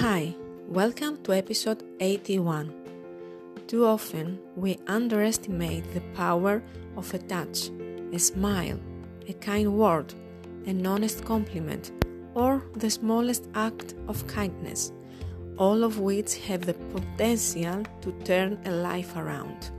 Hi, welcome to episode 81. Too often we underestimate the power of a touch, a smile, a kind word, an honest compliment, or the smallest act of kindness, all of which have the potential to turn a life around.